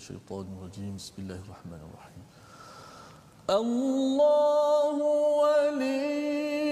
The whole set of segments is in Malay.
الشيطان الرجيم. بسم الله الرحمن الرحيم. الله ولي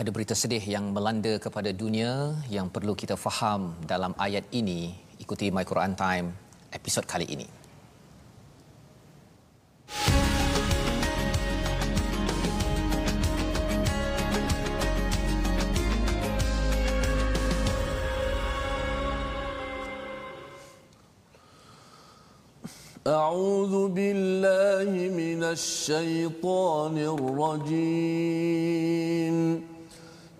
Ada berita sedih yang melanda kepada dunia yang perlu kita faham dalam ayat ini. Ikuti My Quran Time episod kali ini. أعوذ بالله من الشيطان الرجيم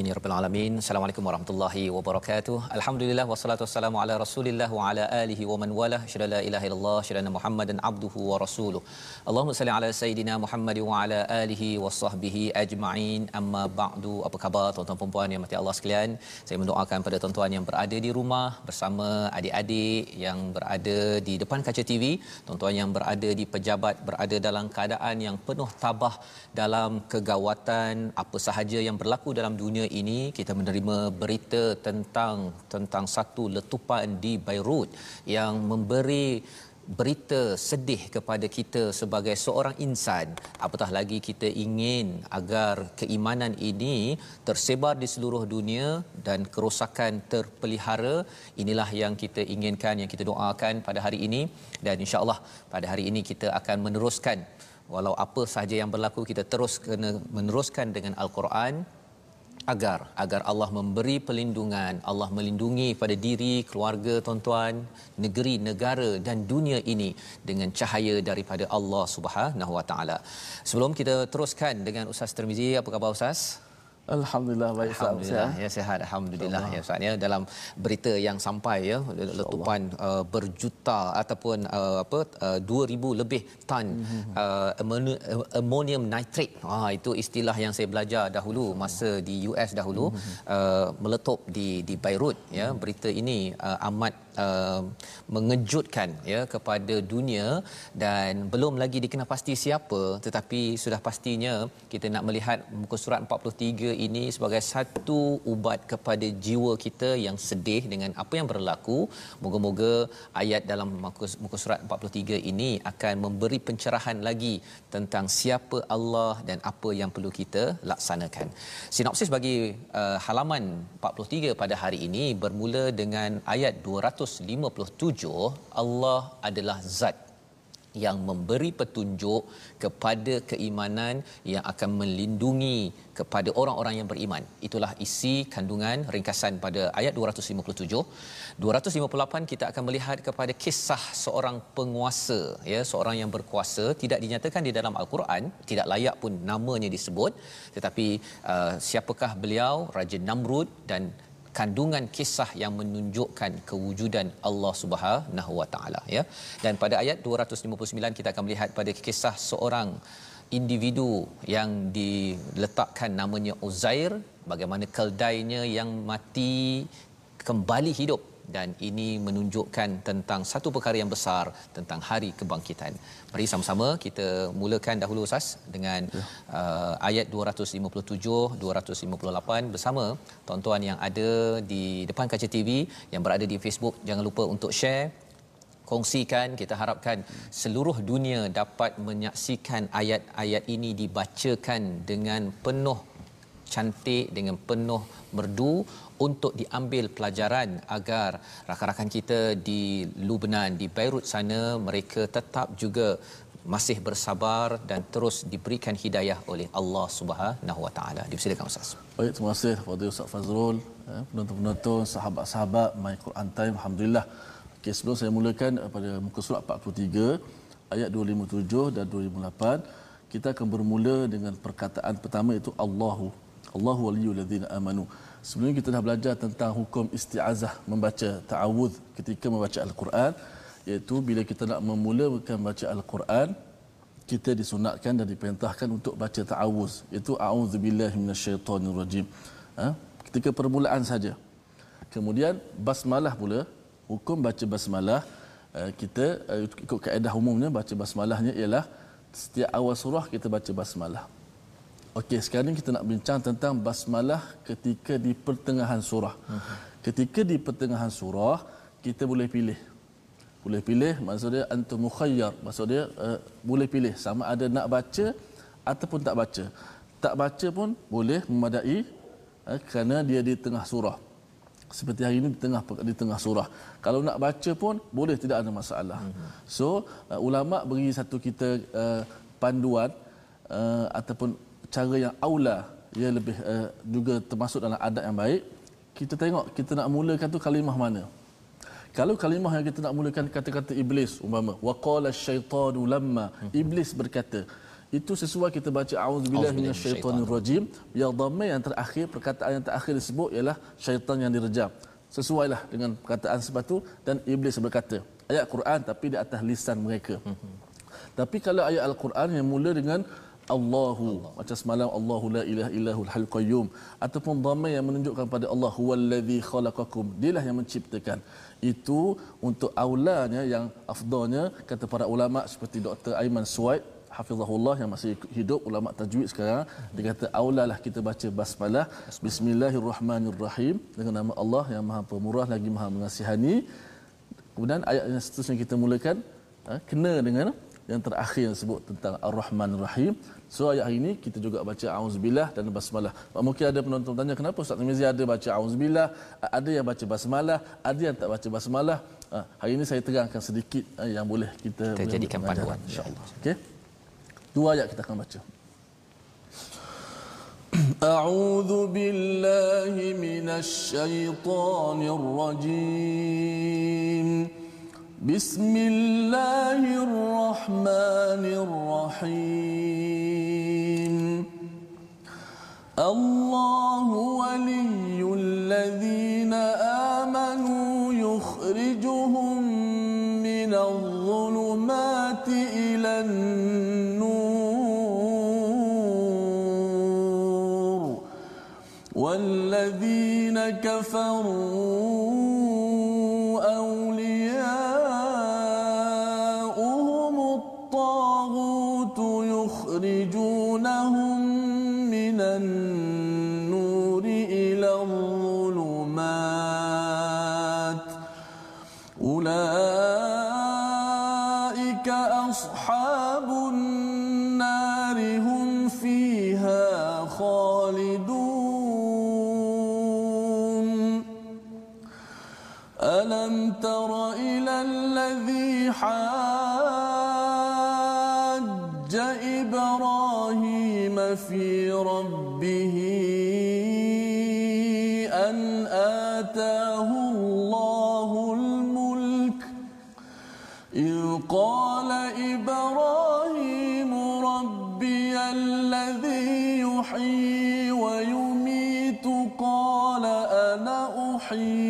Amin ya rabbal alamin. Assalamualaikum warahmatullahi wabarakatuh. Alhamdulillah wassalatu wassalamu ala Rasulillah wa ala alihi wa man wala. Syada la ilaha illallah, syada Muhammadan abduhu wa rasuluh. Allahumma salli ala sayidina Muhammad wa ala alihi wa sahbihi ajma'in. Amma ba'du. Apa khabar tuan-tuan dan puan yang mati Allah sekalian? Saya mendoakan pada tuan-tuan yang berada di rumah bersama adik-adik yang berada di depan kaca TV, tuan-tuan yang berada di pejabat berada dalam keadaan yang penuh tabah dalam kegawatan apa sahaja yang berlaku dalam dunia ini kita menerima berita tentang tentang satu letupan di Beirut yang memberi berita sedih kepada kita sebagai seorang insan. Apatah lagi kita ingin agar keimanan ini tersebar di seluruh dunia dan kerosakan terpelihara. Inilah yang kita inginkan yang kita doakan pada hari ini. Dan insyaallah pada hari ini kita akan meneruskan. Walau apa sahaja yang berlaku kita terus kena meneruskan dengan al-Quran agar agar Allah memberi perlindungan Allah melindungi pada diri keluarga tuan-tuan negeri negara dan dunia ini dengan cahaya daripada Allah Subhanahu Wa Taala. Sebelum kita teruskan dengan Ustaz Termizi apa khabar Ustaz Alhamdulillah baik Ustaz. Alhamdulillah ya sihat alhamdulillah ya Ustaz ya. Dalam berita yang sampai ya letupan uh, berjuta ataupun uh, apa uh, 2000 lebih tan uh, ammoni- uh, ammonium nitrate. Ah itu istilah yang saya belajar dahulu masa di US dahulu uh, meletup di di Beirut ya. Berita ini uh, amat uh, mengejutkan ya kepada dunia dan belum lagi dikenal pasti siapa tetapi sudah pastinya kita nak melihat muka surat 43 ini sebagai satu ubat kepada jiwa kita yang sedih dengan apa yang berlaku. Moga-moga ayat dalam muka, surat 43 ini akan memberi pencerahan lagi tentang siapa Allah dan apa yang perlu kita laksanakan. Sinopsis bagi uh, halaman 43 pada hari ini bermula dengan ayat 257 Allah adalah zat yang memberi petunjuk kepada keimanan yang akan melindungi kepada orang-orang yang beriman. Itulah isi kandungan ringkasan pada ayat 257. 258 kita akan melihat kepada kisah seorang penguasa ya, seorang yang berkuasa tidak dinyatakan di dalam al-Quran, tidak layak pun namanya disebut, tetapi uh, siapakah beliau? Raja Namrud dan kandungan kisah yang menunjukkan kewujudan Allah Subhanahu Wa Taala ya. Dan pada ayat 259 kita akan melihat pada kisah seorang individu yang diletakkan namanya Uzair bagaimana keldainya yang mati kembali hidup dan ini menunjukkan tentang satu perkara yang besar tentang hari kebangkitan. Mari sama-sama kita mulakan dahulu Ustaz dengan ya. uh, ayat 257 258 bersama tuan-tuan yang ada di depan kaca TV yang berada di Facebook jangan lupa untuk share kongsikan kita harapkan seluruh dunia dapat menyaksikan ayat-ayat ini dibacakan dengan penuh cantik dengan penuh merdu untuk diambil pelajaran agar rakan-rakan kita di Lubnan di Beirut sana mereka tetap juga masih bersabar dan terus diberikan hidayah oleh Allah Subhanahu Wa Taala. Dipersilakan Ustaz. Baik, terima kasih kepada Ustaz Fazrul, eh, penonton-penonton, sahabat-sahabat My Quran Time. Alhamdulillah. Okay, sebelum saya mulakan pada muka surat 43 ayat 257 dan 258, kita akan bermula dengan perkataan pertama itu Allahu. Allahu waliyul ladzina amanu. Sebelum kita dah belajar tentang hukum isti'azah membaca ta'awudh ketika membaca Al-Quran iaitu bila kita nak memulakan baca Al-Quran kita disunatkan dan diperintahkan untuk baca ta'awudh iaitu a'udzubillahi minasyaitonirrajim ha? ketika permulaan saja kemudian basmalah pula hukum baca basmalah eh, kita eh, ikut kaedah umumnya baca basmalahnya ialah setiap awal surah kita baca basmalah Okey, sekarang kita nak bincang tentang basmalah ketika di pertengahan surah. Uh-huh. Ketika di pertengahan surah, kita boleh pilih. Boleh pilih, maksudnya antum mukhayyar. Maksudnya uh, boleh pilih sama ada nak baca ataupun tak baca. Tak baca pun boleh memadai uh, kerana dia di tengah surah. Seperti hari ini di tengah di tengah surah. Kalau nak baca pun boleh tidak ada masalah. Uh-huh. So, uh, ulama beri satu kita uh, panduan uh, ataupun cara yang aula ia lebih uh, juga termasuk dalam adab yang baik. Kita tengok kita nak mulakan tu kalimah mana? Kalau kalimah yang kita nak mulakan kata-kata iblis umpama waqala syaitanu lamma iblis berkata itu sesuai kita baca auzubillahi minasyaitonir rajim. Yang dhamma yang terakhir perkataan yang terakhir disebut ialah syaitan yang direjam. Sesuailah dengan perkataan sebab tu dan iblis berkata ayat Quran tapi di atas lisan mereka. Hmm. tapi kalau ayat al-Quran yang mula dengan Allahu. Allah. macam semalam Allahu la ilaha illahul hal qayyum. Ataupun dhamma yang menunjukkan pada Allah huwallazi khalaqakum. Dialah yang menciptakan. Itu untuk aulanya yang afdalnya kata para ulama seperti Dr Aiman Suwaid hafizahullah yang masih hidup ulama tajwid sekarang. Dia kata aulalah kita baca basmalah. Bismillahirrahmanirrahim. Dengan nama Allah yang maha pemurah lagi maha mengasihani. Kemudian ayat yang seterusnya kita mulakan ha, kena dengan yang terakhir yang sebut tentang Ar-Rahman Rahim. So ayat hari ini kita juga baca auzubillah dan basmalah. Mungkin ada penonton tanya kenapa Ustaz Mizi ada baca auzubillah, ada yang baca basmalah, ada yang tak baca basmalah. Ha, hari ini saya terangkan sedikit ha, yang boleh kita, kita jadikan panduan insya-Allah. Okey. Dua ayat kita akan baca. أعوذ بالله من الشيطان الرجيم بسم الله الرحمن الرحيم. الله ولي الذين آمنوا يخرجهم ربه أن آتاه الله الملك إذ قال إبراهيم ربي الذي يحيي ويميت قال أنا أحيي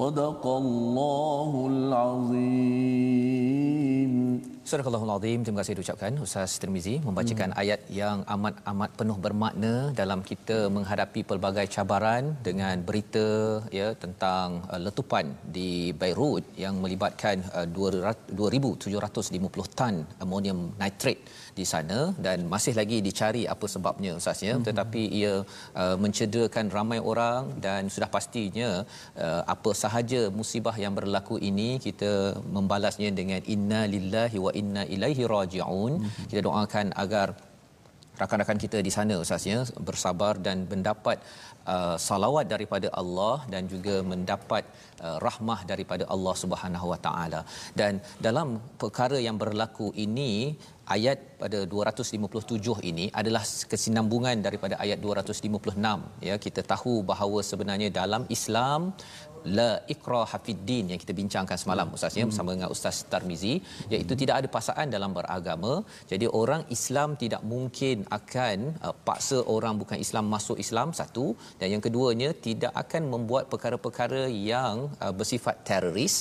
صدق الله العظيم Surah Al-Azim, terima kasih diucapkan Ustaz Tirmizi membacakan hmm. ayat yang amat-amat penuh bermakna dalam kita menghadapi pelbagai cabaran dengan berita ya tentang uh, letupan di Beirut yang melibatkan uh, 2750 tan amonium nitrate di sana dan masih lagi dicari apa sebabnya Ustaz ya hmm. tetapi ia uh, mencederakan ramai orang dan sudah pastinya uh, apa sahaja musibah yang berlaku ini kita membalasnya dengan inna lillahi wa inna ilaihi rajiun hmm. kita doakan agar rakan-rakan kita di sana Ustaz ya bersabar dan mendapat uh, salawat daripada Allah dan juga mendapat uh, rahmah daripada Allah Subhanahu Wa Taala dan dalam perkara yang berlaku ini ayat pada 257 ini adalah kesinambungan daripada ayat 256 ya kita tahu bahawa sebenarnya dalam Islam la ikraha fiddin yang kita bincangkan semalam ustaz ya bersama dengan ustaz Tarmizi iaitu tidak ada paksaan dalam beragama. Jadi orang Islam tidak mungkin akan uh, paksa orang bukan Islam masuk Islam satu. Dan yang keduanya tidak akan membuat perkara-perkara yang uh, bersifat teroris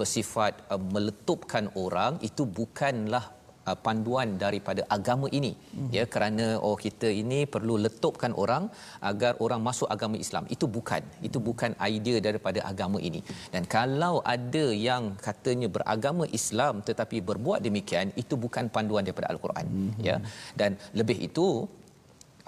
bersifat uh, meletupkan orang. Itu bukanlah uh, panduan daripada agama ini. Mm-hmm. ya kerana oh kita ini perlu letupkan orang agar orang masuk agama Islam. Itu bukan. Itu bukan idea daripada agama ini. Dan kalau ada yang katanya beragama Islam tetapi berbuat demikian itu bukan panduan daripada al-Quran. Mm-hmm. ya. Dan lebih itu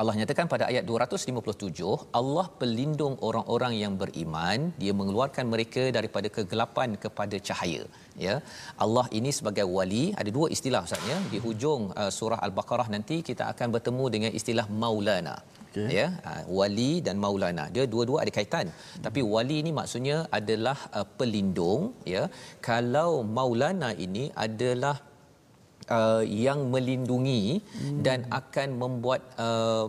Allah nyatakan pada ayat 257 Allah pelindung orang-orang yang beriman. Dia mengeluarkan mereka daripada kegelapan kepada cahaya. Ya. Allah ini sebagai wali. Ada dua istilah ustaz ya. Di hujung uh, surah al-baqarah nanti kita akan bertemu dengan istilah maulana. Okay. ya. Uh, wali dan maulana. Dia dua-dua ada kaitan. Hmm. tapi wali ini maksudnya adalah uh, pelindung ya. Kalau maulana ini adalah uh, yang melindungi hmm. dan akan membuat uh,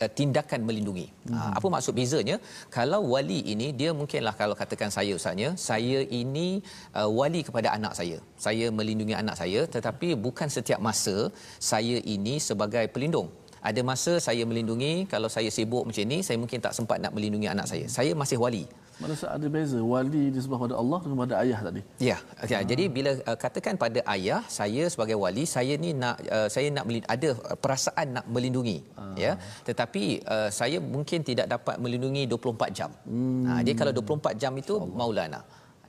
uh tindakan melindungi. Hmm. Uh, apa maksud bezanya? Kalau wali ini dia mungkinlah kalau katakan saya usahanya, saya ini uh, wali kepada anak saya. Saya melindungi anak saya tetapi bukan setiap masa saya ini sebagai pelindung. Ada masa saya melindungi kalau saya sibuk macam ni saya mungkin tak sempat nak melindungi anak saya. Saya masih wali. Mana ada beza wali disebut pada Allah dan pada ayah tadi. Ya, okay. ha. jadi bila uh, katakan pada ayah saya sebagai wali saya ni nak uh, saya nak ada perasaan nak melindungi ha. ya. Tetapi uh, saya mungkin tidak dapat melindungi 24 jam. Hmm. Ha dia kalau 24 jam itu Allah. maulana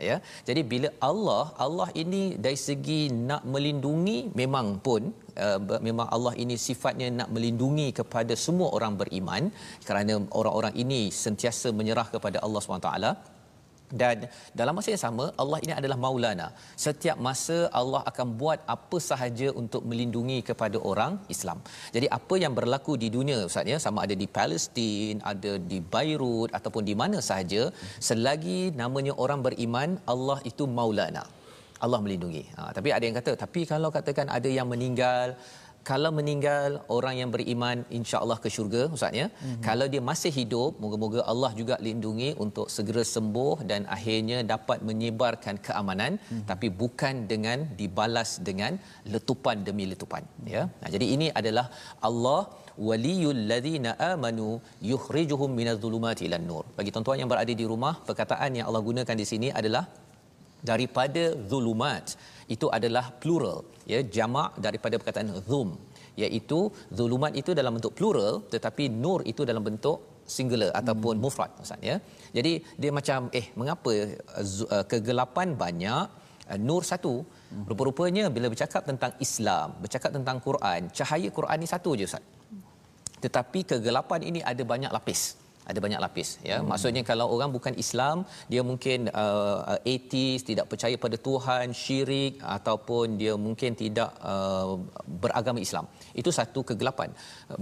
ya. Jadi bila Allah Allah ini dari segi nak melindungi memang pun uh, memang Allah ini sifatnya nak melindungi kepada semua orang beriman. Kerana orang-orang ini sentiasa menyerah kepada Allah SWT dan dalam masa yang sama Allah ini adalah maulana. Setiap masa Allah akan buat apa sahaja untuk melindungi kepada orang Islam. Jadi apa yang berlaku di dunia ustaz ya sama ada di Palestin ada di Beirut ataupun di mana sahaja selagi namanya orang beriman Allah itu maulana. Allah melindungi. Ha, tapi ada yang kata tapi kalau katakan ada yang meninggal kalau meninggal orang yang beriman insya-Allah ke syurga ustaz ya. Mm-hmm. Kalau dia masih hidup moga-moga Allah juga lindungi untuk segera sembuh dan akhirnya dapat menyebarkan keamanan mm-hmm. tapi bukan dengan dibalas dengan letupan demi letupan ya. Nah, jadi ini adalah Allah waliyul ladzina amanu yukhrijuhum minadh-dhulumati ilan nur. Bagi tuan-tuan yang berada di rumah, perkataan yang Allah gunakan di sini adalah daripada zulumat itu adalah plural ya jamak daripada perkataan zum iaitu zulumat itu dalam bentuk plural tetapi nur itu dalam bentuk singular ataupun hmm. mufrad maksud ya. Jadi dia macam eh mengapa uh, kegelapan banyak uh, nur satu? Hmm. rupa-rupanya bila bercakap tentang Islam bercakap tentang Quran cahaya Quran ni satu je ustaz. Tetapi kegelapan ini ada banyak lapis ada banyak lapis ya. Hmm. maksudnya kalau orang bukan Islam dia mungkin uh, atheist tidak percaya pada Tuhan syirik ataupun dia mungkin tidak uh, beragama Islam. Itu satu kegelapan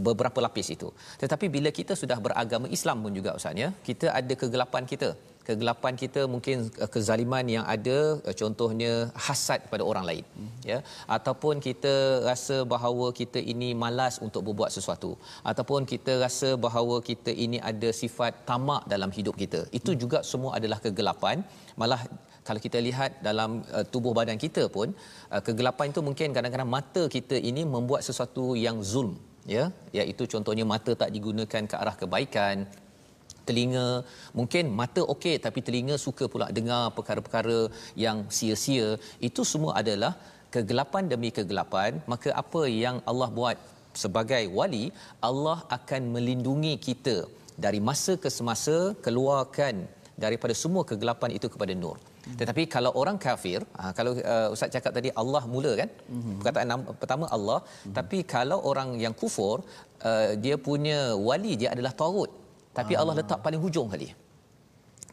beberapa lapis itu. Tetapi bila kita sudah beragama Islam pun juga ustaz ya kita ada kegelapan kita kegelapan kita mungkin uh, kezaliman yang ada uh, contohnya hasad pada orang lain ya. Ataupun kita rasa bahawa kita ini malas untuk berbuat sesuatu. Ataupun kita rasa bahawa kita ini ada sifat tamak dalam hidup kita. Itu juga semua adalah kegelapan. Malah kalau kita lihat dalam uh, tubuh badan kita pun uh, kegelapan itu mungkin kadang-kadang mata kita ini membuat sesuatu yang zulm ya. Iaitu contohnya mata tak digunakan ke arah kebaikan telinga mungkin mata okey tapi telinga suka pula dengar perkara-perkara yang sia-sia. Itu semua adalah kegelapan demi kegelapan. Maka apa yang Allah buat sebagai wali Allah akan melindungi kita dari masa ke semasa keluarkan daripada semua kegelapan itu kepada nur. Tetapi kalau orang kafir ha, kalau uh, ustaz cakap tadi Allah mula kan? Mm-hmm. perkataan pertama Allah. Mm-hmm. tapi kalau orang yang kufur uh, dia punya wali dia adalah tagut tapi Allah ah. letak paling hujung kali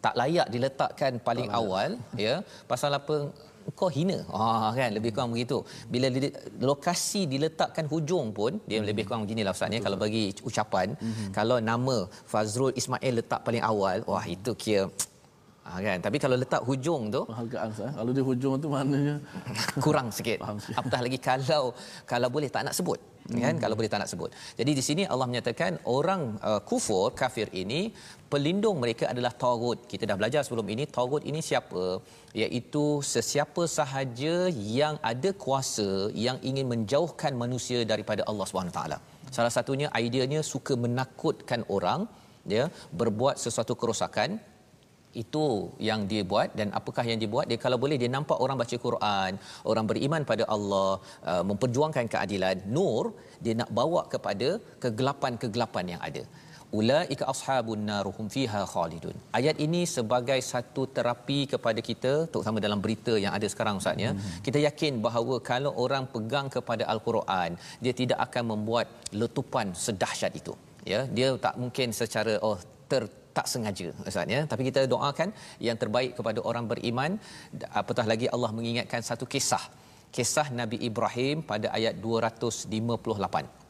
tak layak diletakkan paling tak awal layak. ya pasal apa kau hina ah kan lebih kurang begitu bila di, lokasi diletakkan hujung pun dia hmm. lebih kurang beginilah ustaz ya kalau bagi ucapan hmm. kalau nama Fazrul Ismail letak paling awal wah itu kira Ha, kan? Tapi kalau letak hujung tu penghargaan sah kalau dia hujung tu maknanya kurang sikit. Apatah lagi kalau kalau boleh tak nak sebut hmm. kan kalau boleh tak nak sebut. Jadi di sini Allah menyatakan orang uh, kufur kafir ini pelindung mereka adalah tagut kita dah belajar sebelum ini tagut ini siapa? Iaitu sesiapa sahaja yang ada kuasa yang ingin menjauhkan manusia daripada Allah Subhanahu taala. Salah satunya ideanya suka menakutkan orang ya berbuat sesuatu kerosakan itu yang dia buat dan apakah yang dia buat? Dia kalau boleh dia nampak orang baca Quran orang beriman pada Allah uh, memperjuangkan keadilan nur dia nak bawa kepada kegelapan-kegelapan yang ada. Ulaika ashabun naruhum fiha khalidun. Ayat ini sebagai satu terapi kepada kita terutama dalam berita yang ada sekarang ustaz ya. Hmm. kita yakin bahawa kalau orang pegang kepada al-Quran dia tidak akan membuat letupan sedahsyat itu ya. Dia tak mungkin secara oh ter tak sengaja ustaz ya. Tapi kita doakan yang terbaik kepada orang beriman. Apatah lagi Allah mengingatkan satu kisah. Kisah Nabi Ibrahim pada ayat 258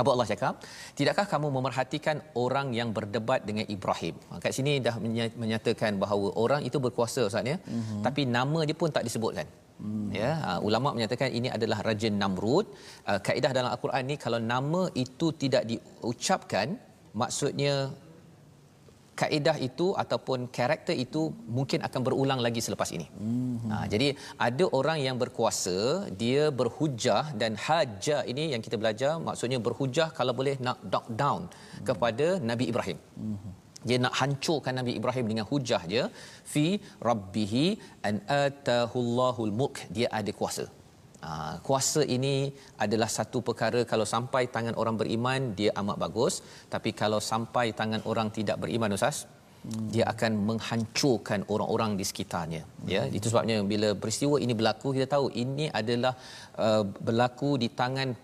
apa Allah cakap? Tidakkah kamu memerhatikan orang yang berdebat dengan Ibrahim? Ha, kat sini dah menyatakan bahawa orang itu berkuasa ustaz ya. Mm-hmm. tapi nama dia pun tak disebutkan. Hmm. Ya, uh, ulama menyatakan ini adalah Raja Namrud. Uh, kaedah dalam Al-Quran ni kalau nama itu tidak diucapkan, maksudnya kaedah itu ataupun karakter itu mungkin akan berulang lagi selepas ini. Mm-hmm. Ha, jadi ada orang yang berkuasa, dia berhujah dan haja ini yang kita belajar maksudnya berhujah kalau boleh nak knock down mm-hmm. kepada Nabi Ibrahim. Mm-hmm. Dia nak hancurkan Nabi Ibrahim dengan hujah dia fi rabbihi an atahullahul mulk dia ada kuasa. Ah, kuasa ini adalah satu perkara kalau sampai tangan orang beriman dia amat bagus tapi kalau sampai tangan orang tidak beriman ustaz hmm. dia akan menghancurkan orang-orang di sekitarnya ya hmm. itu sebabnya bila peristiwa ini berlaku kita tahu ini adalah uh, berlaku di tangan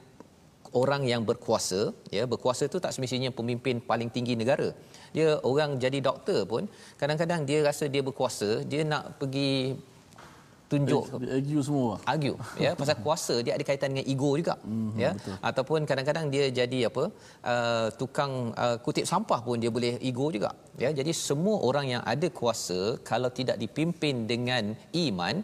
orang yang berkuasa ya berkuasa itu tak semestinya pemimpin paling tinggi negara dia orang jadi doktor pun kadang-kadang dia rasa dia berkuasa dia nak pergi tunjuk argue semua argue ya pasal kuasa dia ada kaitan dengan ego juga mm-hmm, ya betul. ataupun kadang-kadang dia jadi apa uh, tukang uh, kutip sampah pun dia boleh ego juga ya jadi semua orang yang ada kuasa kalau tidak dipimpin dengan iman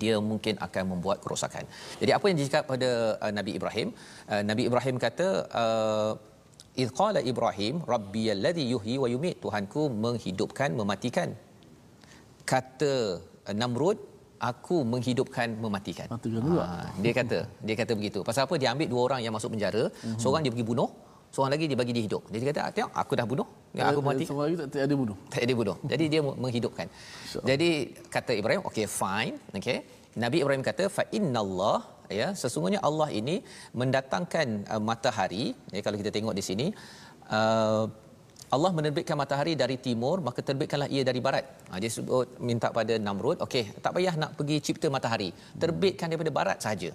dia mungkin akan membuat kerosakan. Jadi apa yang dicakap pada uh, Nabi Ibrahim? Uh, Nabi Ibrahim kata uh, Idh qala Ibrahim rabbiyalladhi yuhyi wa yumit Tuhanku menghidupkan mematikan. Kata Namrud aku menghidupkan mematikan. Matikan juga. Ha, dia kata, dia kata begitu. Pasal apa? Dia ambil dua orang yang masuk penjara, mm-hmm. seorang dia pergi bunuh, seorang lagi dia bagi dia hidup. Dia kata, ah, "Tengok, aku dah bunuh, ya, aku mati." Seorang lagi tak, tak ada bunuh. Tak ada bunuh. Jadi dia menghidupkan. Jadi kata Ibrahim, okey fine, okey. Nabi Ibrahim kata fa innallah ya sesungguhnya Allah ini mendatangkan uh, matahari ya kalau kita tengok di sini uh, Allah menerbitkan matahari dari timur maka terbitkanlah ia dari barat. Ha, dia sebut minta pada Namrud, okey, tak payah nak pergi cipta matahari. Terbitkan daripada barat saja.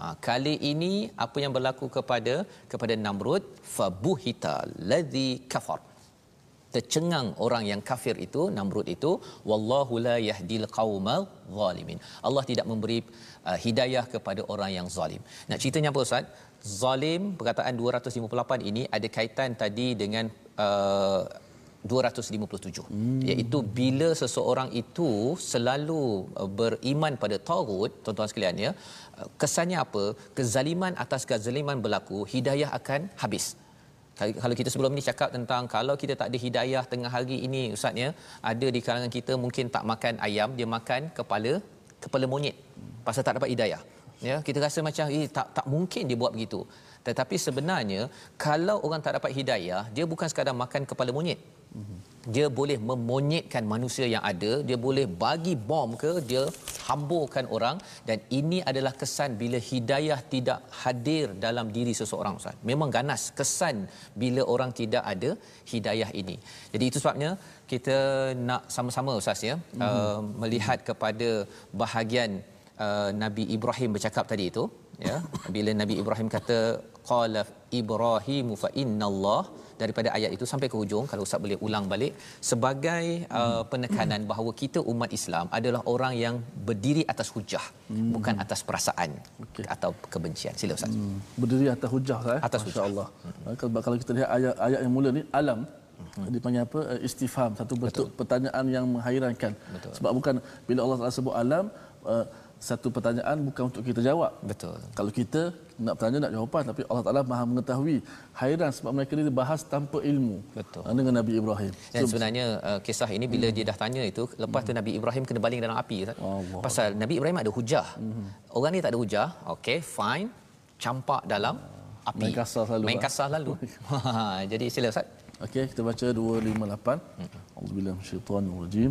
Ha, kali ini apa yang berlaku kepada kepada Namrud fabuhita ladzi kafar. Tercengang orang yang kafir itu Namrud itu wallahu la yahdil qaumal zalimin. Allah tidak memberi uh, hidayah kepada orang yang zalim. Nak ceritanya apa ustaz? Zalim perkataan 258 ini ada kaitan tadi dengan uh, 257 hmm. iaitu bila seseorang itu selalu uh, beriman pada tagut tuan-tuan sekalian ya uh, kesannya apa? Kezaliman atas kezaliman berlaku hidayah akan habis. Kalau kita sebelum ini cakap tentang kalau kita tak ada hidayah tengah hari ini ustaz ya ada di kalangan kita mungkin tak makan ayam dia makan kepala kepala monyet. Pasal tak dapat hidayah ya kita rasa macam eh tak tak mungkin dia buat begitu. Tetapi sebenarnya kalau orang tak dapat hidayah dia bukan sekadar makan kepala monyet. Dia boleh memonyetkan manusia yang ada dia boleh bagi bom ke dia hamburkan orang dan ini adalah kesan bila hidayah tidak hadir dalam diri seseorang ustaz. Memang ganas kesan bila orang tidak ada hidayah ini. Jadi itu sebabnya kita nak sama-sama ustaz ya mm-hmm. uh, melihat kepada bahagian uh, Nabi Ibrahim bercakap tadi itu ya bila Nabi Ibrahim kata qala Ibrahim fa innallah daripada ayat itu sampai ke hujung kalau ustaz boleh ulang balik sebagai uh, penekanan bahawa kita umat Islam adalah orang yang berdiri atas hujah hmm. bukan atas perasaan okay. atau kebencian sila ustaz hmm. Berdiri atas hujah eh? Atas hujah. Allah. Hmm. Kalau kita lihat ayat ayat yang mula ni alam hmm. dipanggil apa uh, istifham satu bentuk Betul. pertanyaan yang menghairankan Betul. sebab bukan bila Allah Taala sebut alam uh, satu pertanyaan bukan untuk kita jawab. Betul. Kalau kita nak bertanya nak jawapan tapi Allah Taala Maha mengetahui. Hairan sebab mereka ni bahas tanpa ilmu. Betul. Dengan Nabi Ibrahim. Dan so, sebenarnya uh, kisah ini bila hmm. dia dah tanya itu lepas tu Nabi Ibrahim kena baling dalam api. Allah. Pasal Nabi Ibrahim ada hujah. Hmm. Orang ni tak ada hujah. Okey, fine. Campak dalam api. Main kasar selalu. Main kasar lalu. Jadi sila Ustaz. Okey, kita baca 258. Hmm. Auzubillahi minasyaitanir rajim.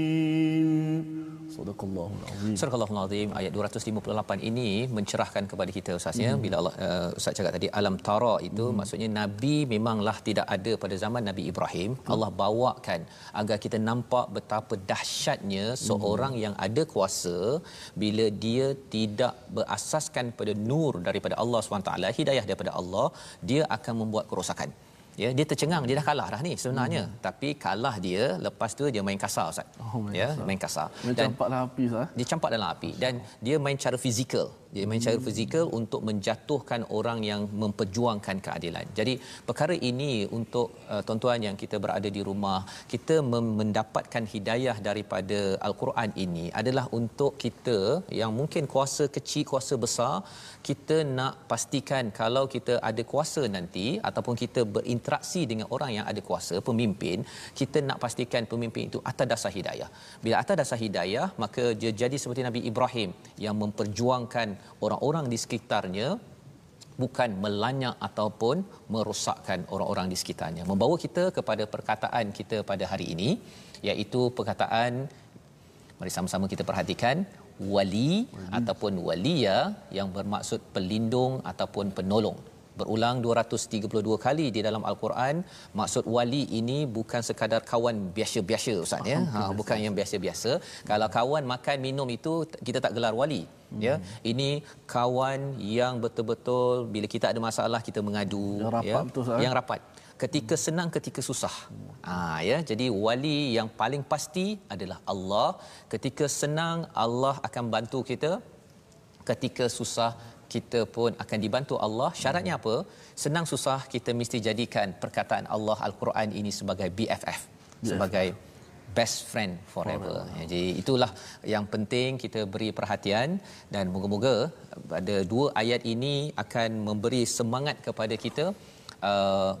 Subhanallahu alazim. Subhanallahu alazim ayat 258 ini mencerahkan kepada kita ustaz ya hmm. bila Allah uh, ustaz cakap tadi alam tara itu hmm. maksudnya nabi memanglah tidak ada pada zaman Nabi Ibrahim. Hmm. Allah bawakan agar kita nampak betapa dahsyatnya hmm. seorang hmm. yang ada kuasa bila dia tidak berasaskan pada nur daripada Allah SWT, hidayah daripada Allah, dia akan membuat kerosakan ya dia tercengang dia dah kalah dah ni sebenarnya hmm. tapi kalah dia lepas tu dia main kasar ustaz Oh, main ya kasar. main kasar Dia dan campak dalam api sah. dia campak dalam api dan dia main cara fizikal dia main cara fizikal untuk menjatuhkan orang yang memperjuangkan keadilan. Jadi perkara ini untuk uh, tuan-tuan yang kita berada di rumah, kita mendapatkan hidayah daripada al-Quran ini adalah untuk kita yang mungkin kuasa kecil, kuasa besar, kita nak pastikan kalau kita ada kuasa nanti ataupun kita berinteraksi dengan orang yang ada kuasa, pemimpin, kita nak pastikan pemimpin itu atas dasar hidayah. Bila atas dasar hidayah, maka dia jadi seperti Nabi Ibrahim yang memperjuangkan orang-orang di sekitarnya bukan melanyak ataupun merosakkan orang-orang di sekitarnya. Membawa kita kepada perkataan kita pada hari ini iaitu perkataan mari sama-sama kita perhatikan wali, wali. ataupun walia yang bermaksud pelindung ataupun penolong berulang 232 kali di dalam al-Quran maksud wali ini bukan sekadar kawan biasa-biasa ustaz ya? Ha bukan yang biasa-biasa. Kalau kawan makan minum itu kita tak gelar wali hmm. ya? Ini kawan yang betul-betul bila kita ada masalah kita mengadu yang rapat ya? betul, yang rapat. Ketika senang ketika susah. Ha ya? Jadi wali yang paling pasti adalah Allah. Ketika senang Allah akan bantu kita. Ketika susah kita pun akan dibantu Allah. Syaratnya apa? Senang susah kita mesti jadikan perkataan Allah Al-Quran ini sebagai BFF, sebagai best friend forever. forever. Jadi itulah yang penting kita beri perhatian dan moga-moga pada dua ayat ini akan memberi semangat kepada kita uh,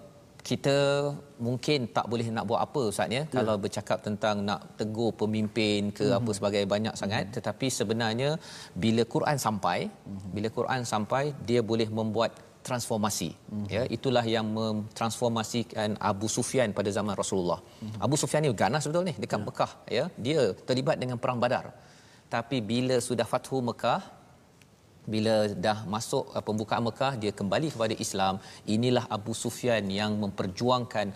kita mungkin tak boleh nak buat apa ustaz ya kalau bercakap tentang nak tegur pemimpin ke mm-hmm. apa sebagai banyak sangat mm-hmm. tetapi sebenarnya bila Quran sampai mm-hmm. bila Quran sampai dia boleh membuat transformasi mm-hmm. ya itulah yang mentransformasikan Abu Sufyan pada zaman Rasulullah mm-hmm. Abu Sufyan ni ganas betul ni dekat yeah. Mekah ya dia terlibat dengan perang Badar tapi bila sudah fathu Mekah bila dah masuk uh, pembukaan Mekah dia kembali kepada Islam. Inilah Abu Sufyan yang memperjuangkan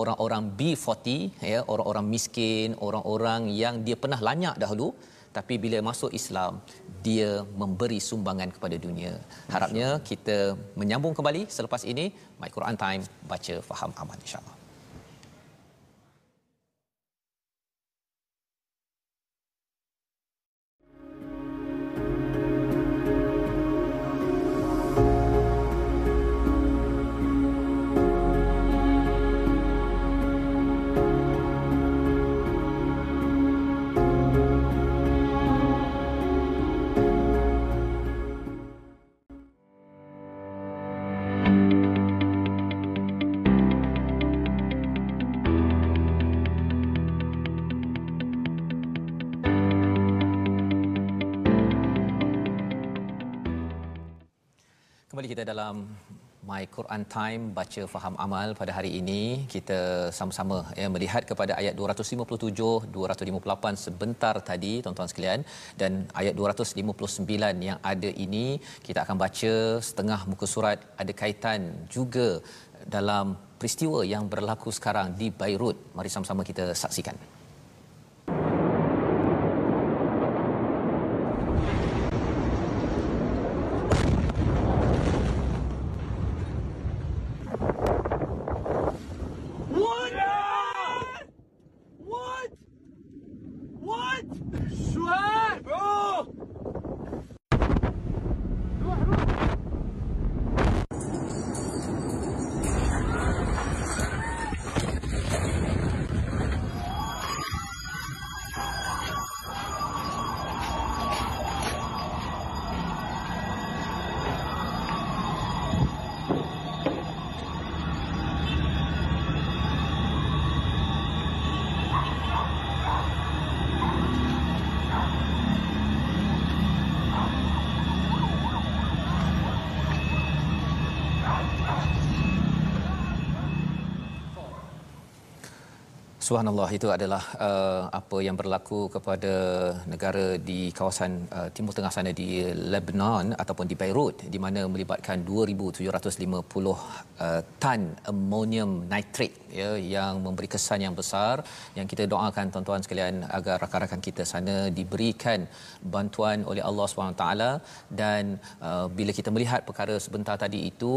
orang-orang B40 ya orang-orang miskin orang-orang yang dia pernah lanyak dahulu. Tapi bila masuk Islam dia memberi sumbangan kepada dunia. Harapnya kita menyambung kembali selepas ini. My Quran time baca faham aman insyaallah kita dalam My Quran Time baca faham amal pada hari ini kita sama-sama ya melihat kepada ayat 257 258 sebentar tadi tuan-tuan sekalian. Dan ayat 259 yang ada ini kita akan baca setengah muka surat. Ada kaitan juga dalam peristiwa yang berlaku sekarang di Beirut. Mari sama-sama kita saksikan Subhanallah itu adalah uh, apa yang berlaku kepada negara di kawasan uh, Timur Tengah sana di Lebanon ataupun di Beirut di mana melibatkan 2750 uh, tan ammonium nitrate ya yang memberi kesan yang besar. Yang kita doakan tuan-tuan sekalian agar rakan-rakan kita sana diberikan bantuan oleh Allah SWT dan uh, bila kita melihat perkara sebentar tadi itu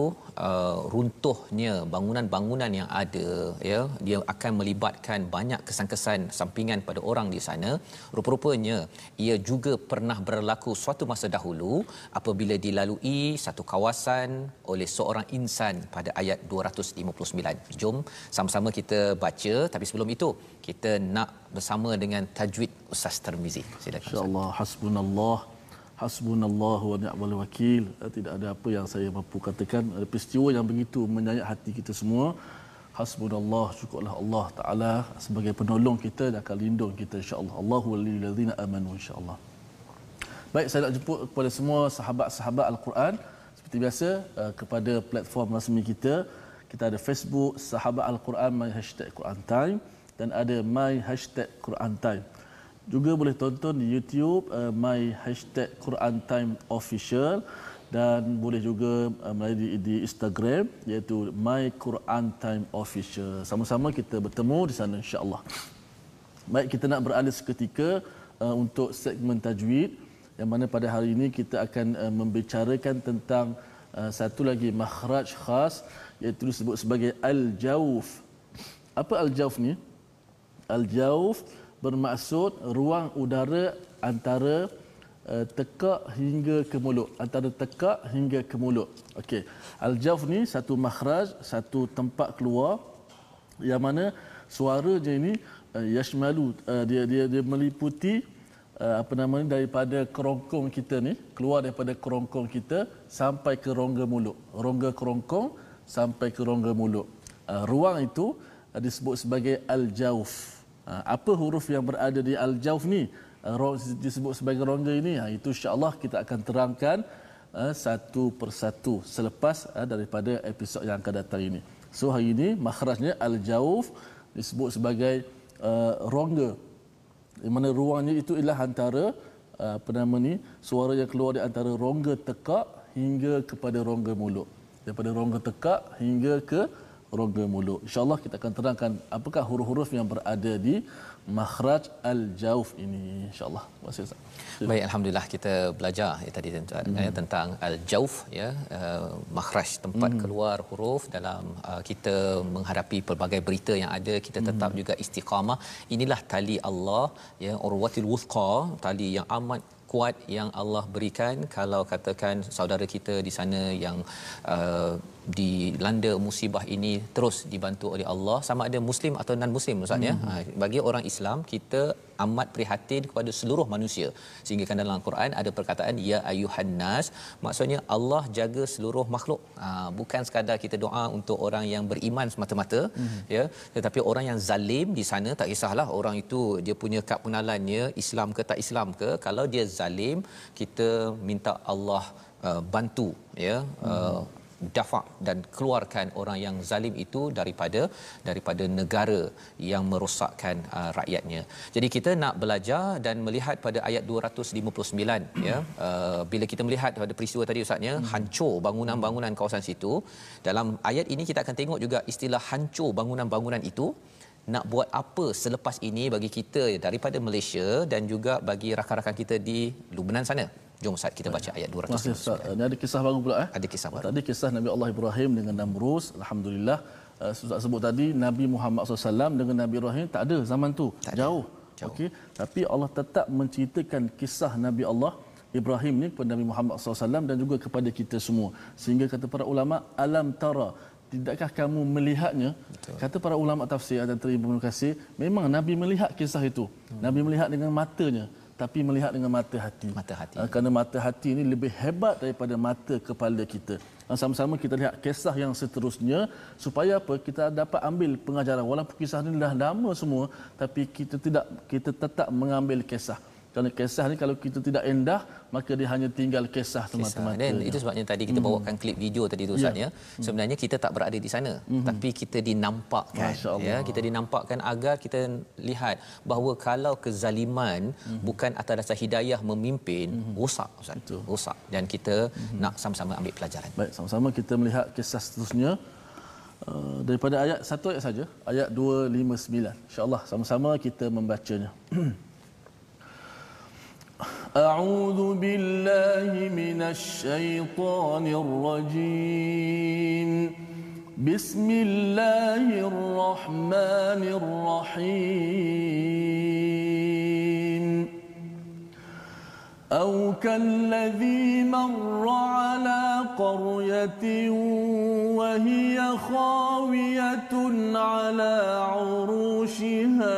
uh, runtuhnya bangunan-bangunan yang ada ya dia akan melibatkan memberikan banyak kesan-kesan sampingan pada orang di sana. Rupa-rupanya ia juga pernah berlaku suatu masa dahulu apabila dilalui satu kawasan oleh seorang insan pada ayat 259 jom sama-sama kita baca tapi sebelum itu kita nak bersama dengan tajwid Ustaz Termizi. Silakan insyaallah hasbunallah hasbunallah wa ni'mal wakil. Eh, tidak ada apa yang saya mampu katakan. Ada peristiwa yang begitu menyayat hati kita semua hasbunallah syukurlah Allah taala sebagai penolong kita dan akan lindung kita insyaallah. Allahu waliyul amanu insyaallah. Baik saya nak jemput kepada semua sahabat-sahabat al-Quran. Seperti biasa eh, kepada platform rasmi kita kita ada Facebook sahabat al-Quran my hashtag Quran time dan ada my hashtag Quran time. Juga boleh tonton di YouTube uh, my hashtag Quran Time Official dan boleh juga uh, melalui di, Instagram iaitu my Quran Time Official. Sama-sama kita bertemu di sana insya-Allah. Baik kita nak beralih seketika uh, untuk segmen tajwid yang mana pada hari ini kita akan uh, membicarakan tentang uh, satu lagi makhraj khas iaitu disebut sebagai al-jauf. Apa al-jauf ni? Al-jauf bermaksud ruang udara antara uh, tekak hingga ke mulut. Antara tekak hingga ke mulut. Okey al-jawf ni satu makhraj satu tempat keluar. Yang mana suara je ini uh, yashmalu uh, dia dia dia meliputi uh, apa nama ni daripada kerongkong kita ni keluar daripada kerongkong kita sampai ke rongga mulut. Rongga kerongkong sampai ke rongga mulut. Uh, ruang itu uh, disebut sebagai al-jawf. Ha, apa huruf yang berada di al-jawf ni? ha, disebut sebagai rongga ini ha, itu insya-Allah kita akan terangkan satu persatu selepas daripada episod yang akan datang ini. So hari ini makhrajnya al-jawf disebut sebagai uh, rongga. Di mana ruangnya itu ialah antara uh, apa nama ni suara yang keluar di antara rongga tekak hingga kepada rongga mulut. Daripada rongga tekak hingga ke rongga mulut. InsyaAllah kita akan terangkan apakah huruf-huruf yang berada di makhraj al-jauf ini. InsyaAllah. Ustaz. Baik, Alhamdulillah kita belajar ya, tadi tentang, hmm. ya, tentang al-jauf, ya, uh, makhraj tempat hmm. keluar huruf dalam uh, kita menghadapi pelbagai berita yang ada, kita tetap hmm. juga istiqamah. Inilah tali Allah, ya, urwatil wuthqa, tali yang amat kuat yang Allah berikan kalau katakan saudara kita di sana yang uh, dilanda musibah ini terus dibantu oleh Allah. Sama ada muslim atau non muslim ustaz ya? Hmm. Ha, bagi orang Islam kita amat prihatin kepada seluruh manusia. Sehingga kan dalam Al-Quran ada perkataan ya ayuhan nas. Maksudnya Allah jaga seluruh makhluk. Ha, bukan sekadar kita doa untuk orang yang beriman semata-mata hmm. ya. Tetapi orang yang zalim di sana tak kisahlah orang itu dia punya kad pengenalannya Islam ke tak Islam ke. Kalau dia zalim kita minta Allah uh, bantu ya. Hmm. Dafa dan keluarkan orang yang zalim itu daripada daripada negara yang merosakkan uh, rakyatnya. Jadi kita nak belajar dan melihat pada ayat 259 ya uh, bila kita melihat pada peristiwa tadi ustaznya hancur bangunan-bangunan kawasan situ dalam ayat ini kita akan tengok juga istilah hancur bangunan-bangunan itu nak buat apa selepas ini bagi kita daripada Malaysia dan juga bagi rakan-rakan kita di Lubnan sana. Jom Ustaz kita baca ayat 200. Masih Ustaz. Ini ada kisah baru pula eh? Ada kisah baru. Tadi kisah Nabi Allah Ibrahim dengan Namrus. Alhamdulillah. Uh, Ustaz sebut tadi Nabi Muhammad SAW dengan Nabi Ibrahim tak ada zaman tu. Tak Jauh. Jauh. Okey. Tapi Allah tetap menceritakan kisah Nabi Allah Ibrahim ni kepada Nabi Muhammad SAW dan juga kepada kita semua. Sehingga kata para ulama, alam tara tidakkah kamu melihatnya Betul. kata para ulama tafsir dan terima kasih memang nabi melihat kisah itu hmm. nabi melihat dengan matanya tapi melihat dengan mata hati. Mata hati. Uh, kerana mata hati ini lebih hebat daripada mata kepala kita. Uh, sama-sama kita lihat kisah yang seterusnya supaya apa? Kita dapat ambil pengajaran walaupun kisah ini dah lama semua tapi kita tidak kita tetap mengambil kisah. Kerana kisah ni kalau kita tidak endah maka dia hanya tinggal kisah teman-teman. Dan itu sebabnya tadi kita hmm. bawakan klip video tadi tu Ustaz ya. ya. Sebenarnya kita tak berada di sana hmm. tapi kita dinampakkan ya, kita dinampakkan agar kita lihat bahawa kalau kezaliman hmm. bukan atas dasar hidayah memimpin hmm. rosak Ustaz. Betul. Rosak dan kita hmm. nak sama-sama ambil pelajaran. Baik, sama-sama kita melihat kisah seterusnya uh, daripada ayat satu ayat saja, ayat 259. Insya-Allah sama-sama kita membacanya. أعوذ بالله من الشيطان الرجيم. بسم الله الرحمن الرحيم. أو كالذي مر على قرية وهي خاوية على عروشها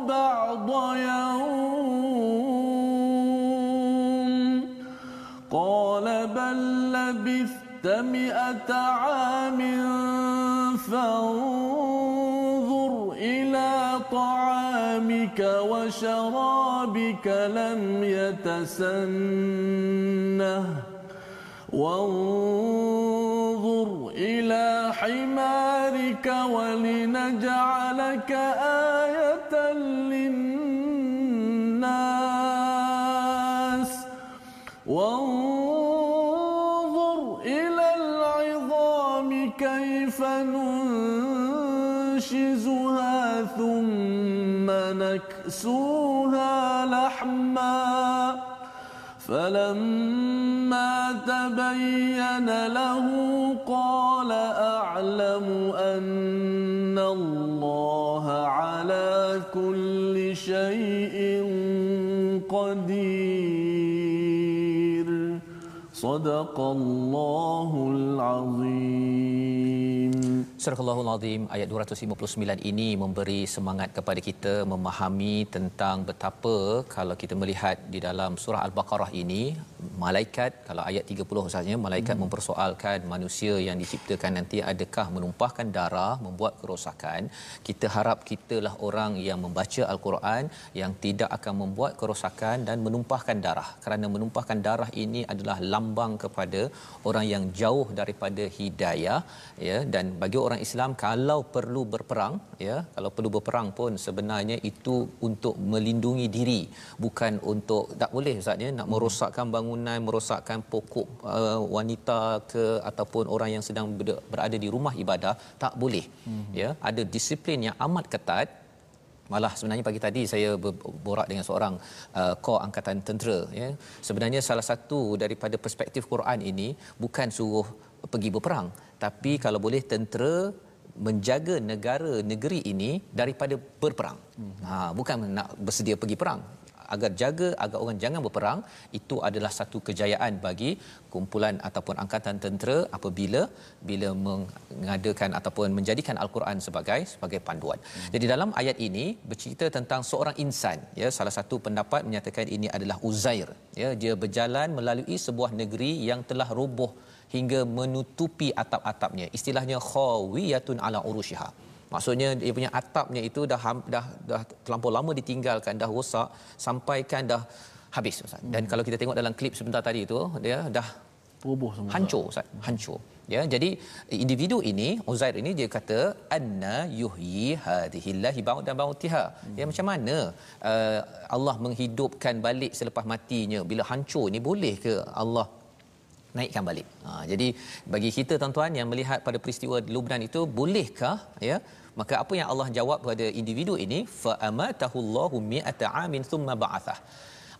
لبثت مئة عام فانظر إلى طعامك وشرابك لم يتسنه. وانظر إلى حمارك ولنجعلك آية نكسوها لحما فلما تبين له قال أعلم أن الله على كل شيء قدير. صدق الله العظيم. Surah Allahul Azim ayat 259 ini memberi semangat kepada kita memahami tentang betapa kalau kita melihat di dalam surah Al-Baqarah ini malaikat kalau ayat 30 sahaja malaikat hmm. mempersoalkan manusia yang diciptakan nanti adakah menumpahkan darah membuat kerosakan. Kita harap kitalah orang yang membaca al-Quran yang tidak akan membuat kerosakan dan menumpahkan darah. Kerana menumpahkan darah ini adalah lambang kepada orang yang jauh daripada hidayah ya. Dan bagi orang Islam kalau perlu berperang ya kalau perlu berperang pun sebenarnya itu untuk melindungi diri bukan untuk tak boleh ustaz nak merosakkan bangunan merosakkan pokok uh, wanita ke ataupun orang yang sedang berada di rumah ibadah tak boleh. Hmm. ya ada disiplin yang amat ketat. Malah sebenarnya pagi tadi saya berborak dengan seorang uh, kor angkatan tentera ya. Sebenarnya salah satu daripada perspektif Quran ini bukan suruh pergi berperang tapi kalau boleh tentera menjaga negara negeri ini daripada berperang. Hmm. ha bukan nak bersedia pergi perang agar jaga agar orang jangan berperang itu adalah satu kejayaan bagi kumpulan ataupun angkatan tentera apabila bila mengadakan ataupun menjadikan al-Quran sebagai sebagai panduan. Hmm. Jadi dalam ayat ini bercerita tentang seorang insan ya salah satu pendapat menyatakan ini adalah Uzair ya dia berjalan melalui sebuah negeri yang telah roboh hingga menutupi atap-atapnya istilahnya khawiyatun ala urushiha maksudnya dia punya atapnya itu dah dah dah terlampau lama ditinggalkan dah rosak sampaikan dah habis ustaz. Dan hmm. kalau kita tengok dalam klip sebentar tadi itu dia dah roboh semua hancur ustaz. Hancur. Ya jadi individu ini Uzair ini dia kata anna yuhyi hadhihi llahi ba'da mautiha. Hmm. ya macam mana uh, Allah menghidupkan balik selepas matinya? Bila hancur ni boleh ke Allah naikkan balik. Ha, jadi bagi kita tuan-tuan yang melihat pada peristiwa di Lubnan itu bolehkah ya maka apa yang Allah jawab kepada individu ini fa amatahullahu mi'ata amin thumma ba'athah.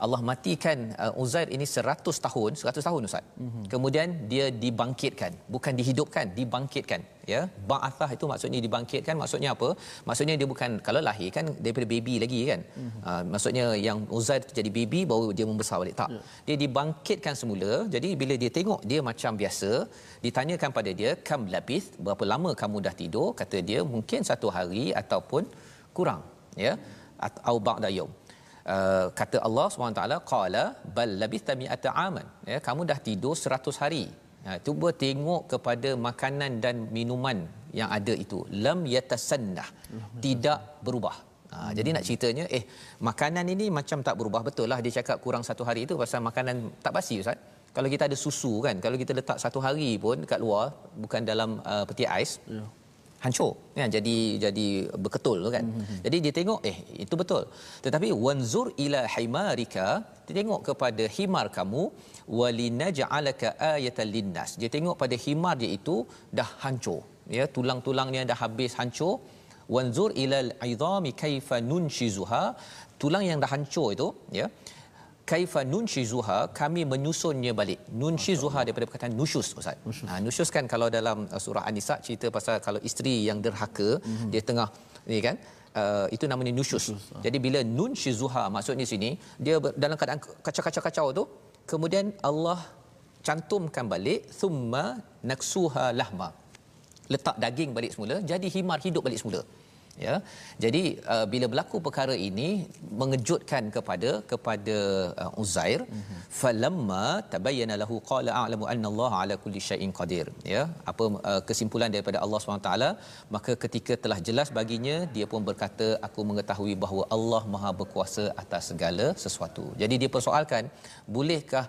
Allah matikan uh, Uzair ini 100 tahun, 100 tahun Ustaz. Mm-hmm. Kemudian dia dibangkitkan, bukan dihidupkan, dibangkitkan, ya. Ba'athah itu maksudnya dibangkitkan, maksudnya apa? Maksudnya dia bukan kalau lahir kan daripada baby lagi kan. Mm-hmm. Uh, maksudnya yang Uzair jadi baby baru dia membesar balik. Tak. Yeah. Dia dibangkitkan semula. Jadi bila dia tengok dia macam biasa, ditanyakan pada dia, "Kam labith? Berapa lama kamu dah tidur?" Kata dia, "Mungkin satu hari ataupun kurang." Ya. Atau ba'da yaum. Uh, kata Allah SWT qala bal labitha mi'ata aman ya kamu dah tidur 100 hari. Ha cuba tengok kepada makanan dan minuman yang ada itu. Lam yatasannah tidak berubah. Ha jadi nak ceritanya eh makanan ini macam tak berubah. Betul lah dia cakap kurang satu hari itu pasal makanan tak basi ustaz. Kalau kita ada susu kan kalau kita letak satu hari pun dekat luar bukan dalam uh, peti ais ya hancur. Kan? Jadi jadi berketul kan? Mm-hmm. jadi dia tengok eh itu betul. Tetapi wanzur ila himarika dia tengok kepada himar kamu walinaj'alaka ayatan linnas. Dia tengok pada himar dia itu dah hancur. Ya tulang-tulangnya dah habis hancur. Wanzur ila al-'idhami kaifa nunshizuha. Tulang yang dah hancur itu ya kaifa nunshizuha kami menyusunnya balik nunshizuha daripada perkataan nusyus ustaz nusyus. ha nusyus kan kalau dalam uh, surah an-nisa cerita pasal kalau isteri yang derhaka mm-hmm. dia tengah ni kan uh, itu namanya nusyus, nusyus ha. jadi bila nunshizuha maksudnya sini dia dalam keadaan kacau-kacau-kacau tu kemudian Allah cantumkan balik thumma naksuha lahma letak daging balik semula jadi himar hidup balik semula ya. Jadi uh, bila berlaku perkara ini mengejutkan kepada kepada uh, Uzair mm-hmm. falamma tabayyana lahu qala a'lamu anna Allah ala kulli syai'in qadir. Ya. Apa uh, kesimpulan daripada Allah SWT maka ketika telah jelas baginya dia pun berkata aku mengetahui bahawa Allah Maha berkuasa atas segala sesuatu. Jadi dia persoalkan bolehkah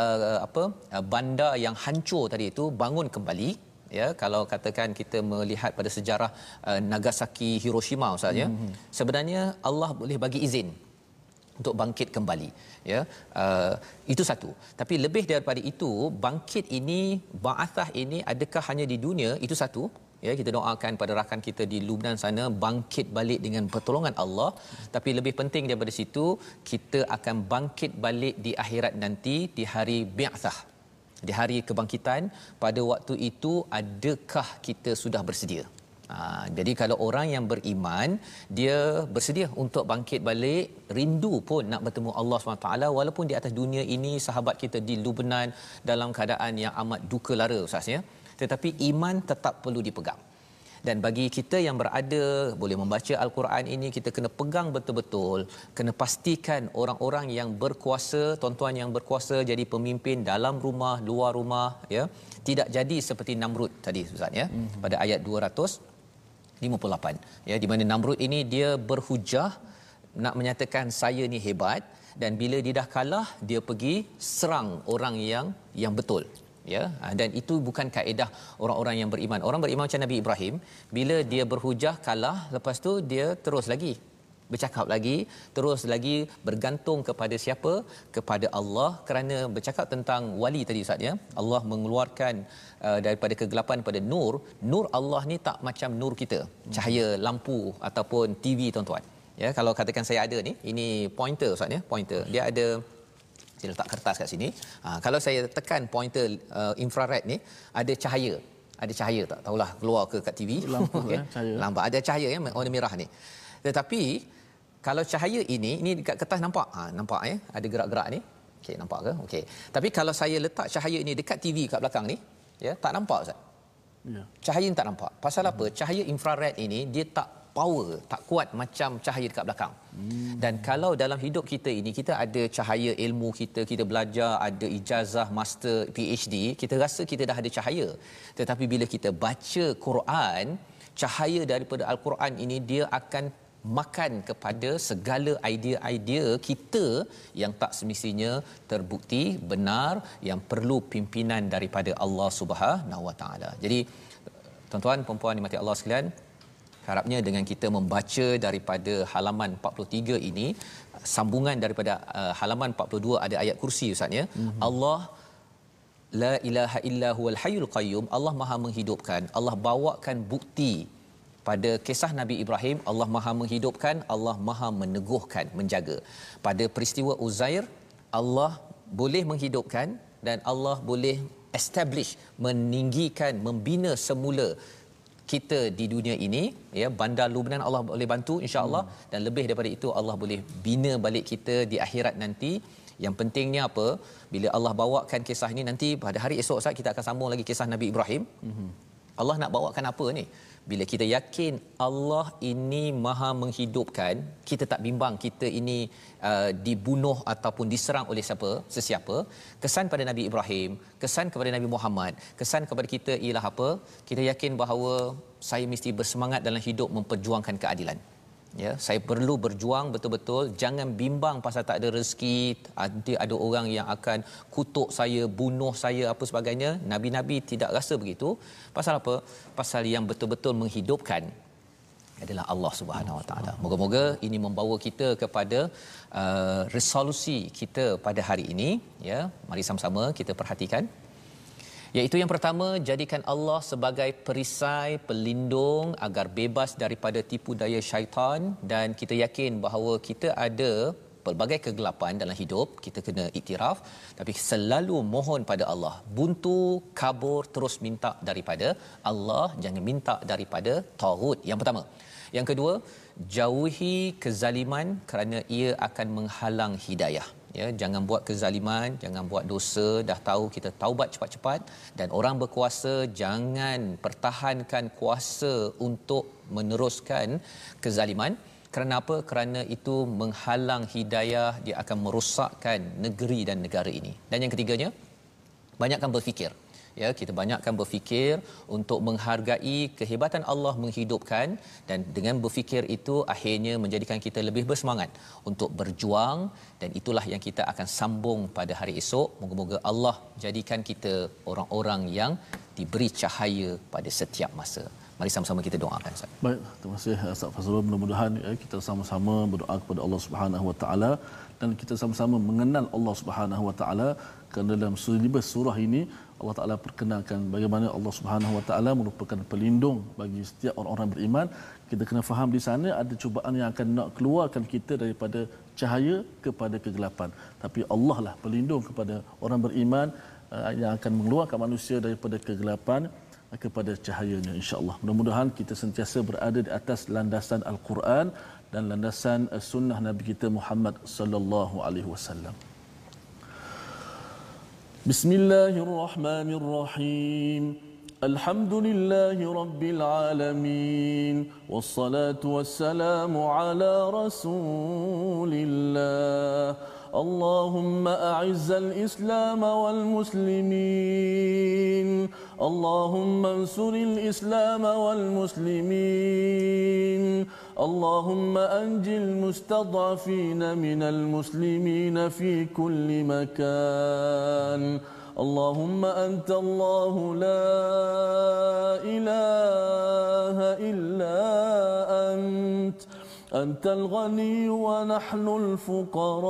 uh, apa uh, bandar yang hancur tadi itu bangun kembali ya kalau katakan kita melihat pada sejarah uh, Nagasaki Hiroshima ustaz ya. Mm-hmm. sebenarnya Allah boleh bagi izin untuk bangkit kembali ya. Uh, itu satu. Tapi lebih daripada itu bangkit ini ba'athah ini adakah hanya di dunia? Itu satu. Ya kita doakan pada rakan kita di Lubnan sana bangkit balik dengan pertolongan Allah. Tapi lebih penting daripada situ kita akan bangkit balik di akhirat nanti di hari bi'athah di hari kebangkitan pada waktu itu adakah kita sudah bersedia? Ha, jadi kalau orang yang beriman dia bersedia untuk bangkit balik rindu pun nak bertemu Allah SWT. Walaupun di atas dunia ini sahabat kita di Lubnan dalam keadaan yang amat duka lara Ustaz ya. Tetapi iman tetap perlu dipegang dan bagi kita yang berada boleh membaca al-Quran ini kita kena pegang betul-betul kena pastikan orang-orang yang berkuasa tuan-tuan yang berkuasa jadi pemimpin dalam rumah luar rumah ya tidak jadi seperti Namrud tadi ustaz ya mm-hmm. pada ayat 258 ya di mana Namrud ini dia berhujah nak menyatakan saya ni hebat dan bila dia dah kalah dia pergi serang orang yang yang betul ya ah, dan itu bukan kaedah orang-orang yang beriman. Orang beriman macam Nabi Ibrahim bila dia berhujah kalah lepas tu dia terus lagi bercakap lagi terus lagi bergantung kepada siapa? Kepada Allah. Kerana bercakap tentang wali tadi Ustaz ya. Allah mengeluarkan uh, daripada kegelapan pada nur. Nur Allah ni tak macam nur kita. Cahaya lampu ataupun TV tuan-tuan. Ya kalau katakan saya ada ni ini pointer Ustaz ya. Pointer. Dia ada saya letak kertas kat sini. Ha, kalau saya tekan pointer uh, infrared ni, ada cahaya. Ada cahaya tak? Tahulah keluar ke kat TV. Lampu okay. eh, cahaya. Lampu. Ada cahaya ya, warna merah ni. Tetapi, kalau cahaya ini, ini dekat kertas nampak? Ha, nampak ya? Ada gerak-gerak ni. Okey, nampak ke? Okey. Tapi kalau saya letak cahaya ini dekat TV kat belakang ni, ya, tak nampak Ustaz? Ya. Cahaya ni tak nampak. Pasal hmm. apa? Cahaya infrared ini, dia tak power tak kuat macam cahaya dekat belakang. Hmm. Dan kalau dalam hidup kita ini kita ada cahaya ilmu kita, kita belajar, ada ijazah master PhD, kita rasa kita dah ada cahaya. Tetapi bila kita baca Quran, cahaya daripada Al-Quran ini dia akan makan kepada segala idea-idea kita yang tak semestinya terbukti benar yang perlu pimpinan daripada Allah Subhanahu Wa Taala. Jadi tuan-tuan puan-puan dimati Allah sekalian, harapnya dengan kita membaca daripada halaman 43 ini sambungan daripada uh, halaman 42 ada ayat kursi ustaz ya? Mm-hmm. Allah la ilaha illa huwal hayyul qayyum. Allah maha menghidupkan. Allah bawakan bukti pada kisah Nabi Ibrahim. Allah maha menghidupkan. Allah maha meneguhkan menjaga. Pada peristiwa Uzair Allah boleh menghidupkan dan Allah boleh establish meninggikan membina semula kita di dunia ini ya bandar Lubnan Allah boleh bantu insya-Allah hmm. dan lebih daripada itu Allah boleh bina balik kita di akhirat nanti yang pentingnya apa bila Allah bawakan kisah ini nanti pada hari esok saat kita akan sambung lagi kisah Nabi Ibrahim hmm. Allah nak bawakan apa ni bila kita yakin Allah ini maha menghidupkan kita tak bimbang kita ini uh, dibunuh ataupun diserang oleh siapa sesiapa. Kesan pada Nabi Ibrahim kesan kepada Nabi Muhammad kesan kepada kita ialah apa? Kita yakin bahawa saya mesti bersemangat dalam hidup memperjuangkan keadilan ya saya perlu berjuang betul-betul. Jangan bimbang pasal tak ada rezeki ada ada orang yang akan kutuk saya bunuh saya apa sebagainya. Nabi-nabi tidak rasa begitu. Pasal apa? Pasal yang betul-betul menghidupkan adalah Allah Subhanahu Wa Taala. Moga-moga ini membawa kita kepada uh, resolusi kita pada hari ini. Ya. Mari sama-sama kita perhatikan iaitu yang pertama jadikan Allah sebagai perisai pelindung agar bebas daripada tipu daya syaitan. Dan kita yakin bahawa kita ada pelbagai kegelapan dalam hidup kita kena iktiraf. Tapi selalu mohon pada Allah buntu kabur terus minta daripada Allah jangan minta daripada tagut yang pertama. Yang kedua jauhi kezaliman kerana ia akan menghalang hidayah ya jangan buat kezaliman jangan buat dosa. Dah tahu kita taubat cepat-cepat. Dan orang berkuasa jangan pertahankan kuasa untuk meneruskan kezaliman. Kerana apa? Kerana itu menghalang hidayah dia akan merosakkan negeri dan negara ini. Dan yang ketiganya banyakkan berfikir ya kita banyakkan berfikir untuk menghargai kehebatan Allah menghidupkan dan dengan berfikir itu akhirnya menjadikan kita lebih bersemangat untuk berjuang dan itulah yang kita akan sambung pada hari esok moga-moga Allah jadikan kita orang-orang yang diberi cahaya pada setiap masa Mari sama-sama kita doakan Ustaz. Baik, terima kasih Ustaz Fazrul. Mudah-mudahan ya, kita sama-sama berdoa kepada Allah Subhanahu Wa Taala dan kita sama-sama mengenal Allah Subhanahu Wa Taala kerana dalam surah ini Allah Taala perkenalkan bagaimana Allah Subhanahu Wa Taala merupakan pelindung bagi setiap orang-orang beriman. Kita kena faham di sana ada cubaan yang akan nak keluarkan kita daripada cahaya kepada kegelapan. Tapi Allah lah pelindung kepada orang beriman uh, yang akan mengeluarkan manusia daripada kegelapan uh, kepada cahayanya insya-Allah. Mudah-mudahan kita sentiasa berada di atas landasan Al-Quran dan landasan uh, sunnah Nabi kita Muhammad sallallahu alaihi wasallam. بسم الله الرحمن الرحيم الحمد لله رب العالمين والصلاة والسلام على رسول الله اللهم أعز الإسلام والمسلمين اللهم انصر الإسلام والمسلمين اللهم أنج المستضعفين من المسلمين في كل مكان. اللهم أنت الله لا إله إلا أنت. أنت الغني ونحن الفقراء.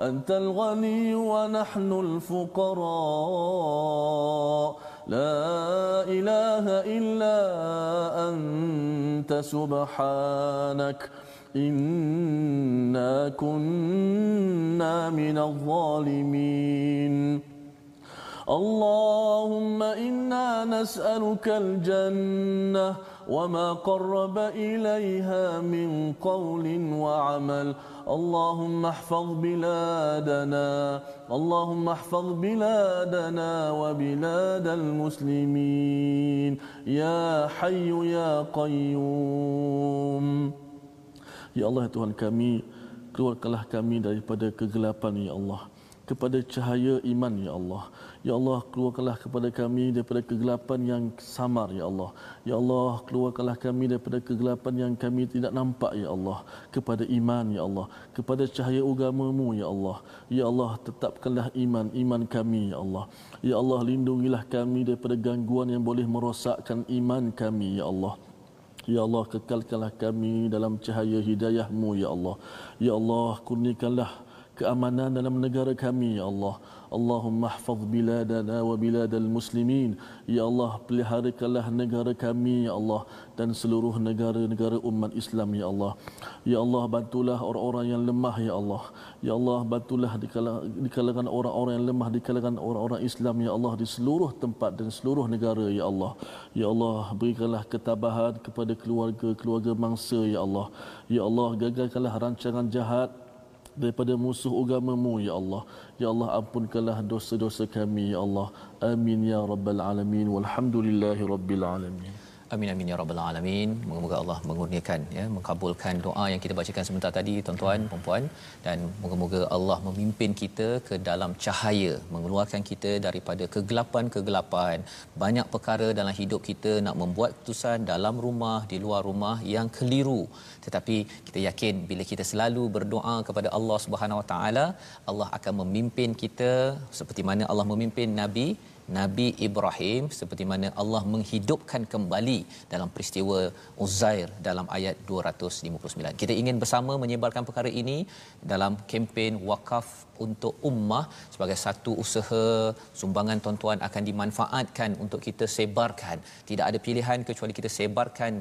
أنت الغني ونحن الفقراء. لا إله إلا أنت سبحانك. إنا كنا من الظالمين. اللهم إنا نسألك الجنة وما قرب إليها من قول وعمل اللهم احفظ بلادنا اللهم احفظ بلادنا وبلاد المسلمين يا حي يا قيوم يا الله يا Tuhan kami keluarkanlah kami daripada kegelapan ya Allah kepada cahaya iman ya Allah. Ya Allah keluarkanlah kepada kami daripada kegelapan yang samar Ya Allah. Ya Allah keluarkanlah kami daripada kegelapan yang kami tidak nampak Ya Allah. Kepada iman Ya Allah. Kepada cahaya agamamu Ya Allah. Ya Allah tetapkanlah iman Iman kami Ya Allah. Ya Allah lindungilah kami daripada gangguan yang boleh merosakkan iman kami Ya Allah. Ya Allah kekalkanlah kami dalam cahaya hidayahmu Ya Allah. Ya Allah kurnikanlah keamanan dalam negara kami ya Allah. Allahumma hafaz biladana wa biladal muslimin. Ya Allah peliharakanlah negara kami ya Allah dan seluruh negara-negara umat Islam ya Allah. Ya Allah bantulah orang-orang yang lemah ya Allah. Ya Allah bantulah di kalangan orang-orang yang lemah di kalangan orang-orang Islam ya Allah di seluruh tempat dan seluruh negara ya Allah. Ya Allah berikanlah ketabahan kepada keluarga-keluarga mangsa ya Allah. Ya Allah gagalkanlah rancangan jahat daripada musuh agamamu ya Allah. Ya Allah ampunkanlah dosa-dosa kami ya Allah. Amin ya rabbal alamin. Walhamdulillahi rabbil alamin Amin amin ya rabbal alamin. Moga-moga Allah mengurniakan ya, mengabulkan doa yang kita bacakan sebentar tadi tuan-tuan, puan-puan dan moga-moga Allah memimpin kita ke dalam cahaya, mengeluarkan kita daripada kegelapan-kegelapan. Banyak perkara dalam hidup kita nak membuat keputusan dalam rumah, di luar rumah yang keliru. Tetapi kita yakin bila kita selalu berdoa kepada Allah Subhanahu Wa Taala, Allah akan memimpin kita seperti mana Allah memimpin Nabi Nabi Ibrahim seperti mana Allah menghidupkan kembali dalam peristiwa Uzair dalam ayat 259. Kita ingin bersama menyebarkan perkara ini dalam kempen wakaf untuk ummah sebagai satu usaha sumbangan tuan-tuan akan dimanfaatkan untuk kita sebarkan. Tidak ada pilihan kecuali kita sebarkan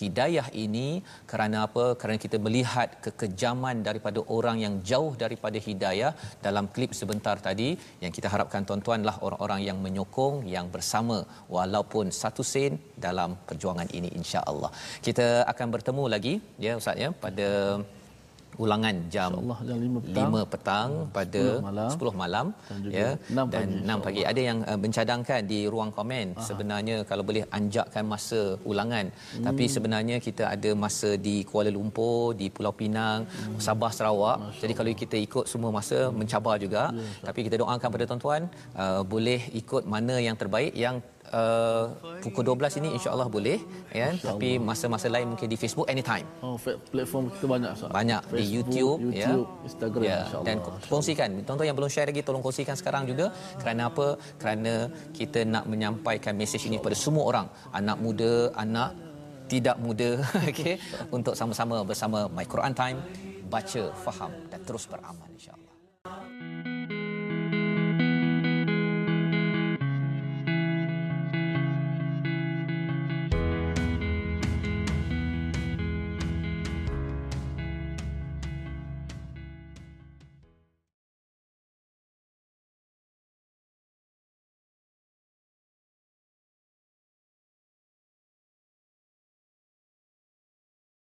hidayah ini kerana apa? Kerana kita melihat kekejaman daripada orang yang jauh daripada hidayah dalam klip sebentar tadi yang kita harapkan tuan-tuanlah orang-orang yang menyokong yang bersama walaupun satu sen dalam perjuangan ini insya-Allah. Kita akan bertemu lagi ya ustaz ya pada ulangan jam InsyaAllah jam 5 petang, 5 petang pada 10 malam, 10 malam dan ya. 6 dan pagi, 6 pagi ada yang uh, mencadangkan di ruang komen Aha. sebenarnya kalau boleh anjakkan masa ulangan. Hmm. tapi sebenarnya kita ada masa di Kuala Lumpur di Pulau Pinang hmm. Sabah Sarawak. Masya jadi kalau kita ikut semua masa hmm. mencabar juga. Ya, tapi kita doakan pada tuan-tuan uh, boleh ikut mana yang terbaik yang uh, pukul 12 ini insya-Allah boleh ya insya tapi masa-masa lain mungkin di Facebook anytime. Oh platform kita banyak so. Banyak Facebook, di YouTube, YouTube ya. Instagram ya. insya-Allah. Dan kongsikan. Tuan-tuan yang belum share lagi tolong kongsikan sekarang juga. Kerana apa? Kerana kita nak menyampaikan mesej ini kepada semua orang, anak muda, anak tidak muda okey untuk sama-sama bersama My Quran Time baca, faham dan terus beramal insya-Allah.